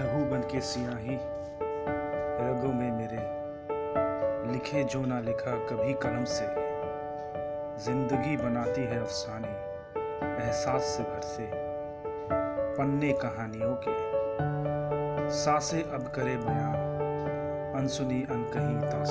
लहू बन के सियाही रगों में मेरे लिखे जो ना लिखा कभी कलम से ज़िंदगी बनाती है अफसाने एहसास से भर से पन्ने कहानियों के। सासे अब करे बयान, अनसुनी अनकही दास्तां